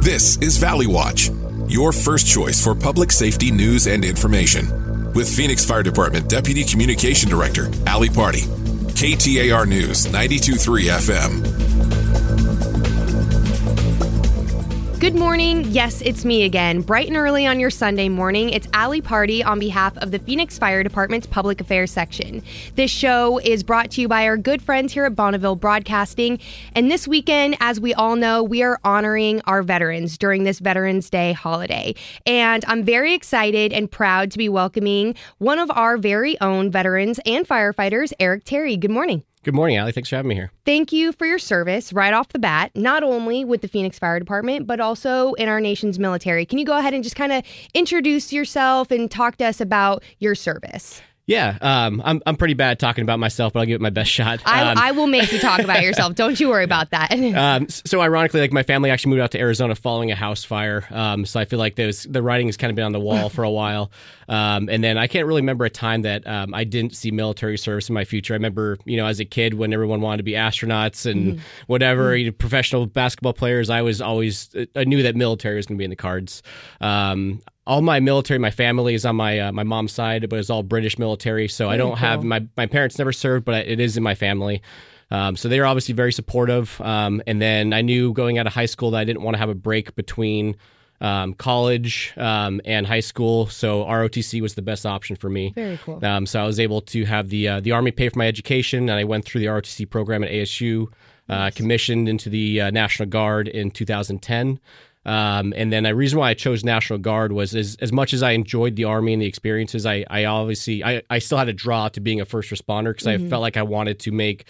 This is Valley Watch, your first choice for public safety news and information. With Phoenix Fire Department Deputy Communication Director, Ali Party. KTAR News, 923 FM. Good morning. Yes, it's me again. Bright and early on your Sunday morning, it's Ali Party on behalf of the Phoenix Fire Department's Public Affairs section. This show is brought to you by our good friends here at Bonneville Broadcasting. And this weekend, as we all know, we are honoring our veterans during this Veterans Day holiday. And I'm very excited and proud to be welcoming one of our very own veterans and firefighters, Eric Terry. Good morning. Good morning, Ali. Thanks for having me here. Thank you for your service right off the bat, not only with the Phoenix Fire Department, but also in our nation's military. Can you go ahead and just kind of introduce yourself and talk to us about your service? Yeah, um, I'm I'm pretty bad talking about myself, but I'll give it my best shot. I, Um, I will make you talk about yourself. Don't you worry about that. um, so ironically, like my family actually moved out to Arizona following a house fire. Um, so I feel like those the writing has kind of been on the wall for a while. Um, and then I can't really remember a time that um, I didn't see military service in my future. I remember, you know, as a kid when everyone wanted to be astronauts and whatever, you know, professional basketball players. I was always I knew that military was going to be in the cards. All my military, my family is on my uh, my mom's side, but it's all British military. So I don't have my my parents never served, but it is in my family. Um, so they were obviously very supportive. Um, and then I knew going out of high school that I didn't want to have a break between um, college um, and high school. So ROTC was the best option for me. Very cool. Um, so I was able to have the uh, the Army pay for my education, and I went through the ROTC program at ASU, uh, commissioned into the uh, National Guard in 2010. Um, and then the reason why I chose National Guard was as, as much as I enjoyed the Army and the experiences, I, I obviously I, I still had a draw to being a first responder because I felt like I wanted to make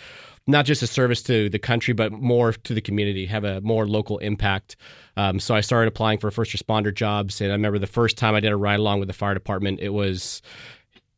not just a service to the country, but more to the community, have a more local impact. Um, so I started applying for first responder jobs, and I remember the first time I did a ride along with the fire department, it was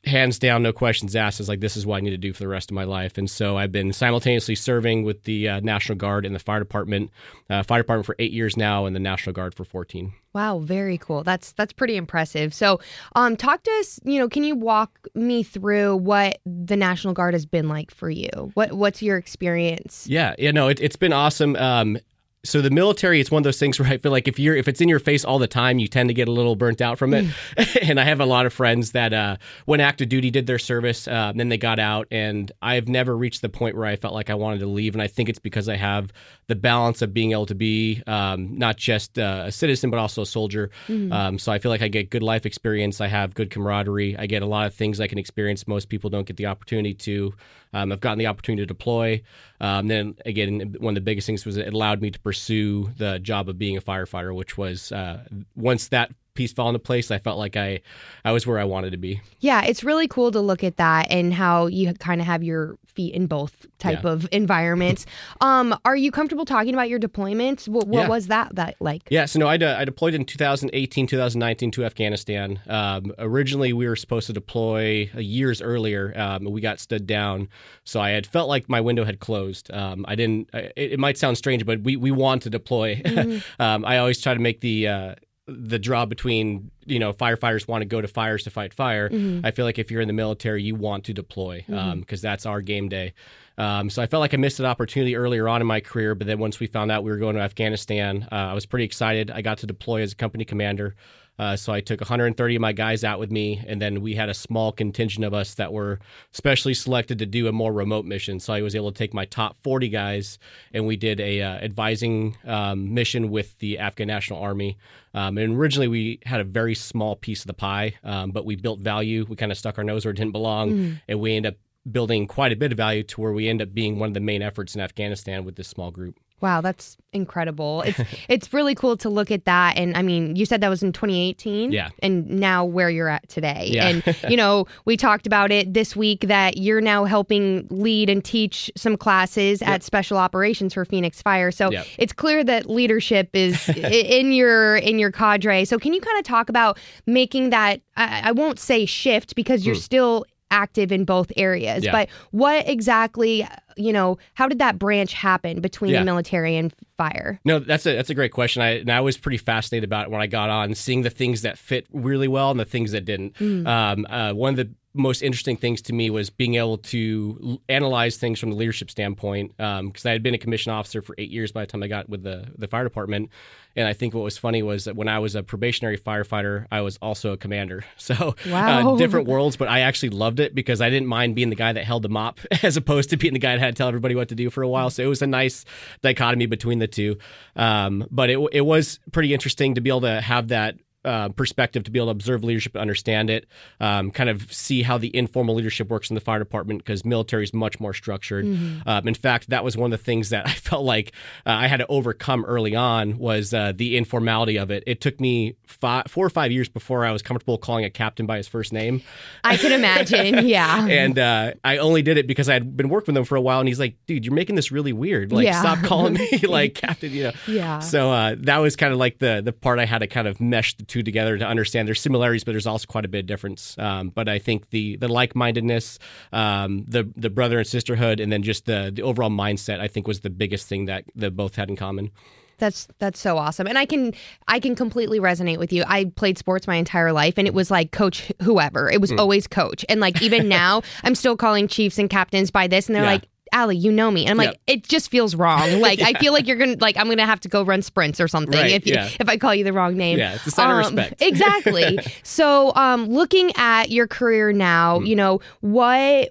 hands down, no questions asked. Is like this is what I need to do for the rest of my life, and so I've been simultaneously serving with the uh, National Guard and the fire department, uh, fire department for eight years now, and the National Guard for fourteen. Wow, very cool. That's that's pretty impressive. So, um, talk to us. You know, can you walk me through what the National Guard has been like for you? What what's your experience? Yeah, yeah, no, it, it's been awesome. Um, so the military, it's one of those things where I feel like if you're if it's in your face all the time, you tend to get a little burnt out from it. and I have a lot of friends that uh, went active duty, did their service, uh, then they got out, and I've never reached the point where I felt like I wanted to leave. And I think it's because I have the balance of being able to be um, not just uh, a citizen but also a soldier. Um, so I feel like I get good life experience. I have good camaraderie. I get a lot of things I can experience. Most people don't get the opportunity to. Um, I've gotten the opportunity to deploy. Um, then again, one of the biggest things was it allowed me to pursue the job of being a firefighter, which was uh, once that piece fell into place, I felt like I, I was where I wanted to be. Yeah, it's really cool to look at that and how you kind of have your feet in both type Yeah. of environments. um, are you comfortable talking about your deployments? What, what Yeah. was that that like? Yeah, so no, I, de- I deployed in 2018, 2019 to Afghanistan. Um, originally, we were supposed to deploy years earlier. Um, we got stood down, so I had felt like my window had closed. Um, I didn't. It, it might sound strange, but we we want to deploy. um, I always try to make the. Uh, the draw between you know firefighters want to go to fires to fight fire. I feel like if you're in the military, you want to deploy because that's our game day. Um, so I felt like I missed an opportunity earlier on in my career, but then once we found out we were going to Afghanistan, uh, I was pretty excited. I got to deploy as a company commander. Uh, so I took 130 of my guys out with me, and then we had a small contingent of us that were specially selected to do a more remote mission. So I was able to take my top 40 guys, and we did a uh, advising um, mission with the Afghan National Army. Um, and originally we had a very small piece of the pie, um, but we built value. We kind of stuck our nose where it didn't belong, and we ended up building quite a bit of value to where we end up being one of the main efforts in Afghanistan with this small group. Wow, that's incredible. It's it's really cool to look at that. And I mean, you said that was in 2018. Yeah. And now where you're at today. Yeah. And you know, we talked about it this week that you're now helping lead and teach some classes at Special Operations for Phoenix Fire. So Yep. it's clear that leadership is in your in your cadre. So can you kind of talk about making that? I, I won't say shift because you're hmm. still active in both areas. Yeah. But what exactly, you know, how did that branch happen between Yeah. the military and fire? No, that's a that's a great question. I and I was pretty fascinated about it when I got on, seeing the things that fit really well and the things that didn't. Um, uh, one of the most interesting things to me was being able to l- analyze things from the leadership standpoint. Because I had been a commission officer for eight years by the time I got with the the fire department, and I think what was funny was that when I was a probationary firefighter, I was also a commander. So Wow. uh, different worlds, but I actually loved it because I didn't mind being the guy that held the mop as opposed to being the guy that had to tell everybody what to do for a while. So it was a nice dichotomy between the two. Um, but it it was pretty interesting to be able to have that uh, perspective to be able to observe leadership understand it, um, kind of see how the informal leadership works in the fire department because military is much more structured. Um, in fact, that was one of the things that I felt like uh, I had to overcome early on was uh, the informality of it. It took me five, four or five years before I was comfortable calling a captain by his first name, I can imagine. Yeah. and uh, I only did it because I had been working with him for a while, and he's like, "Dude, you're making this really weird. Like, Yeah. stop calling me like captain." You know. Yeah. So uh, that was kind of like the the part I had to kind of mesh the two together to understand there's similarities, but there's also quite a bit of difference. Um, but I think the the like mindedness, um, the the brother and sisterhood, and then just the the overall mindset, I think was the biggest thing that that both had in common. That's that's so awesome. And I can I can completely resonate with you. I played sports my entire life and it was like coach whoever. It was Hmm. always coach. And like even now I'm still calling chiefs and captains by this and they're Yeah. like Allie, you know me. And I'm like, Yep. it just feels wrong. Like I feel like you're gonna like I'm gonna have to go run sprints or something Right, if you, yeah. if I call you the wrong name. Yeah, it's a sign of Um, respect. exactly. So um looking at your career now, Hmm. you know, what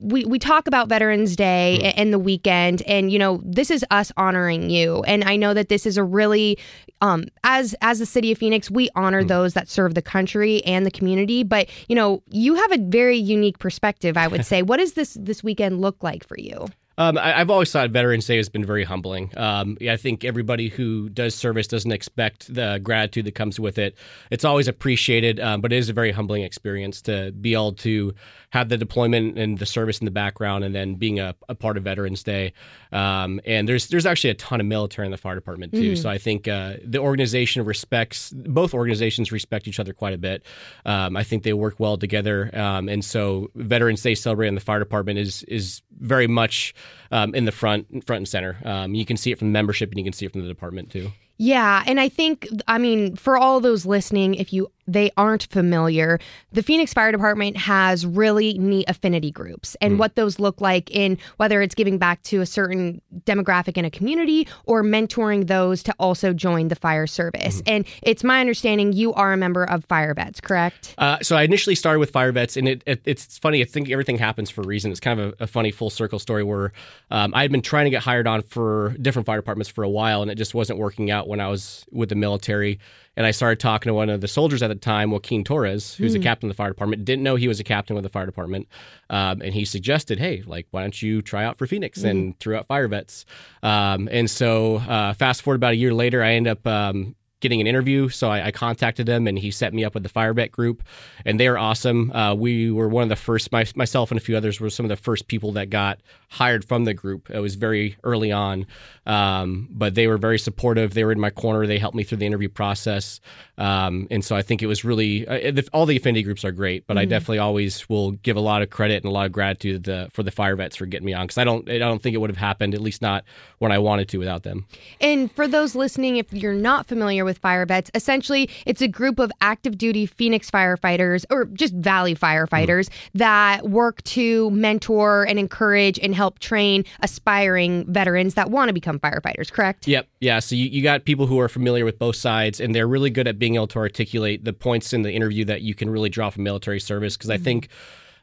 we, we talk about Veterans Day Hmm. and the weekend, and you know this is us honoring you. And I know that this is a really, um, as as the city of Phoenix, we honor Hmm. those that serve the country and the community. But you know, you have a very unique perspective. I would say. what does this this weekend look like for you? Um, I, I've always thought Veterans Day has been very humbling. Um, I think everybody who does service doesn't expect the gratitude that comes with it. It's always appreciated, um, but it is a very humbling experience to be able to have the deployment and the service in the background, and then being a, a part of Veterans Day. Um, and there's there's actually a ton of military in the fire department too. So I think uh, the organization respects both organizations respect each other quite a bit. Um, I think they work well together, um, and so Veterans Day celebrating the fire department is is very much um, in the front front and center. Um, you can see it from the membership, and you can see it from the department too. Yeah, and I think I mean for all those listening, if you they aren't familiar, the Phoenix Fire Department has really neat affinity groups, and what those look like in whether it's giving back to a certain demographic in a community or mentoring those to also join the fire service. And it's my understanding you are a member of Fire Vets, correct? Uh, so I initially started with fire vets, and it, it, it's funny. I think everything happens for a reason. It's kind of a, a funny full circle story where um, I had been trying to get hired on for different fire departments for a while, and it just wasn't working out when I was with the military. And I started talking to one of the soldiers at the time, Joaquin Torres, who's a captain of the fire department. Didn't know he was a captain with the fire department, um, and he suggested, "Hey, like, why don't you try out for Phoenix?" And threw out fire vets. Um, and so, uh, fast forward about a year later, I end up um, getting an interview. So I, I contacted him and he set me up with the Fire Vet group, and they are awesome. Uh, we were one of the first, my, myself and a few others were some of the first people that got hired from the group. It was very early on, um, but they were very supportive. They were in my corner. They helped me through the interview process. Um, and so I think it was really, uh, the, all the affinity groups are great, but I definitely always will give a lot of credit and a lot of gratitude the, for the Fire Vets for getting me on because I don't, I don't think it would have happened, at least not when I wanted to without them. And for those listening, if you're not familiar with Fire Vets, essentially it's a group of active duty Phoenix firefighters or just Valley firefighters that work to mentor and encourage and help train aspiring veterans that want to become firefighters, correct? Yep. Yeah. So you, you got people who are familiar with both sides, and they're really good at being able to articulate the points in the interview that you can really draw from military service. Because I mm-hmm. think,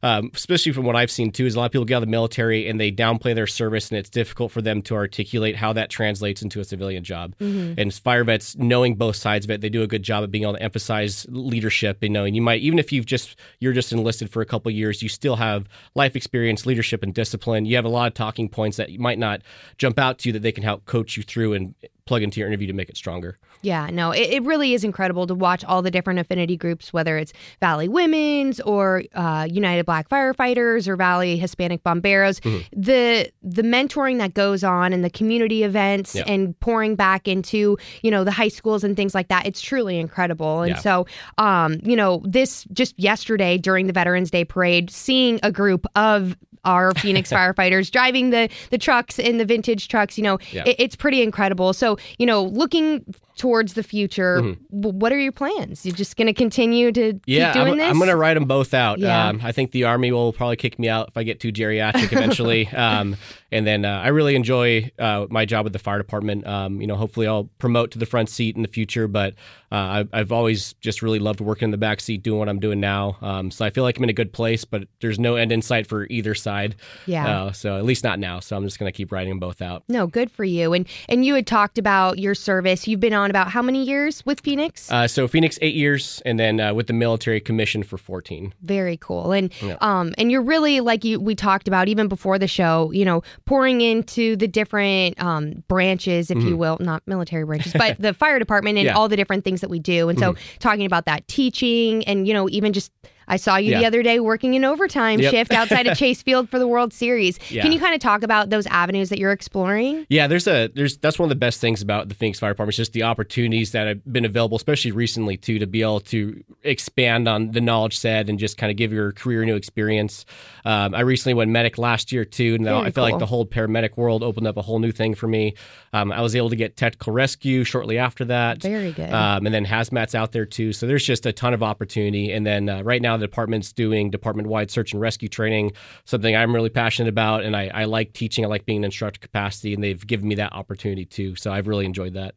um, especially from what I've seen too, is a lot of people get out of the military and they downplay their service, and it's difficult for them to articulate how that translates into a civilian job. And fire vets, knowing both sides of it, they do a good job of being able to emphasize leadership. You know, and you might even if you've just you're just enlisted for a couple of years, you still have life experience, leadership, and discipline. You have a lot of talking points that you might not jump out to you that they can help coach you through and plug into your interview to make it stronger. Yeah, no, it, it really is incredible to watch all the different affinity groups, whether it's Valley Women's or uh, United Black Firefighters or Valley Hispanic Bomberos. Mm-hmm. The the mentoring that goes on and the community events Yeah. and pouring back into you know the high schools and things like that. It's truly incredible. And Yeah. so, um, you know, this just yesterday during the Veterans Day parade, seeing a group of our Phoenix firefighters driving the the trucks in the vintage trucks, you know, Yeah. it, it's pretty incredible. So, you know, looking towards the future, Mm-hmm. what are your plans? You're just going to continue to Yeah, keep doing I'm, this? I'm going to write them both out. Yeah. Um, I think the Army will probably kick me out if I get too geriatric eventually. um, and then uh, I really enjoy uh, my job with the fire department. Um, you know, hopefully I'll promote to the front seat in the future, but uh, I've, I've always just really loved working in the back seat, doing what I'm doing now. Um, so I feel like I'm in a good place, but there's no end in sight for either side. Yeah. Uh, so at least not now. So I'm just going to keep writing them both out. No, good for you. And and you had talked about your service. You've been on about how many years with Phoenix? Uh, so Phoenix eight years, and then uh, with the military commission for 14. Very cool. And um and you're really like you we talked about even before the show, you know, pouring into the different um branches, if you will, not military branches, but the fire department and Mm-hmm. Yeah. Mm-hmm. all the different things that we do. And so talking about that teaching and you know, even just I saw you the other day working an overtime Yep. shift outside of Chase Field for the World Series. Yeah. Can you kind of talk about those avenues that you're exploring? Yeah, there's a there's that's one of the best things about the Phoenix Fire Department is just the opportunities that have been available, especially recently too, to be able to expand on the knowledge set and just kind of give your career a new experience. Um, I recently went medic last year too, and Very I feel cool. like the whole paramedic world opened up a whole new thing for me. Um, I was able to get technical rescue shortly after that. Very good. Um, and then hazmat's out there too, so there's just a ton of opportunity. And then uh, right now the department's doing department-wide search and rescue training, something I'm really passionate about, and I, I like teaching. I like being in instructor capacity, and they've given me that opportunity too. So I've really enjoyed that.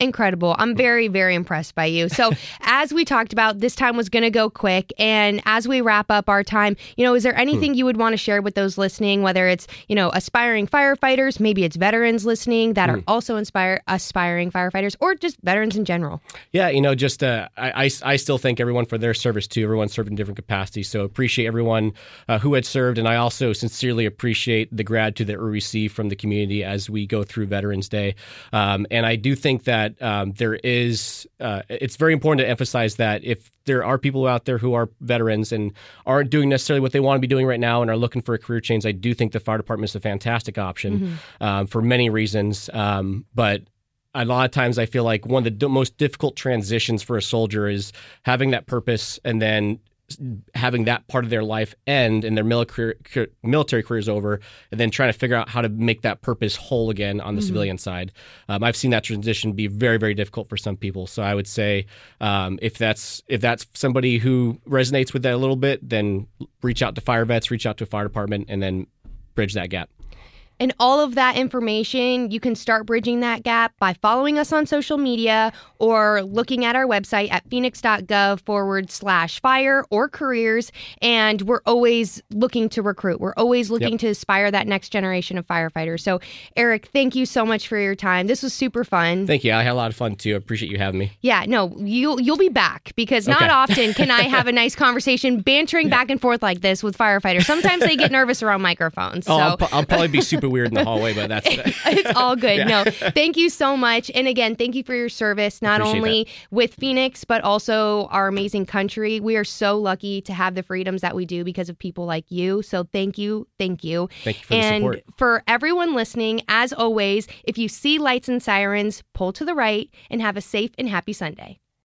Incredible. I'm very, very impressed by you. So, as we talked about, this time was going to go quick. And as we wrap up our time, you know, is there anything you would want to share with those listening, whether it's, you know, aspiring firefighters, maybe it's veterans listening that are also inspire aspiring firefighters, or just veterans in general? Yeah, you know, just uh, I, I, I still thank everyone for their service too. Everyone served in different capacities, so appreciate everyone uh, who had served, and I also sincerely appreciate the gratitude that we receive from the community as we go through Veterans Day. Um, and I do think that um, there is, uh, it's very important to emphasize that if there are people out there who are veterans and aren't doing necessarily what they want to be doing right now and are looking for a career change, I do think the fire department is a fantastic option um, for many reasons. Um, but a lot of times I feel like one of the d- most difficult transitions for a soldier is having that purpose and then having that part of their life end and their military military career is over, and then trying to figure out how to make that purpose whole again on the civilian side. Um, I've seen that transition be very very difficult for some people. So I would say um, if that's if that's somebody who resonates with that a little bit, then reach out to fire vets, reach out to a fire department, and then bridge that gap. And all of that information, you can start bridging that gap by following us on social media or looking at our website at phoenix.gov forward slash fire or careers. And we're always looking to recruit. We're always looking Yep. to inspire that next generation of firefighters. So, Eric, thank you so much for your time. This was super fun. Thank you. I had a lot of fun too. I appreciate you having me. Yeah, no, you'll you'll be back because not Okay. often can I have a nice conversation bantering back and forth like this with firefighters. Sometimes they get nervous around microphones. Oh, so I'll, I'll probably be super weird in the hallway, but that's it's all good. No, thank you so much. And again, thank you for your service, not Appreciate only with Phoenix, but also our amazing country. We are so lucky to have the freedoms that we do because of people like you. So thank you. Thank you. Thank you for the and support. for everyone listening, as always, if you see lights and sirens, pull to the right and have a safe and happy Sunday.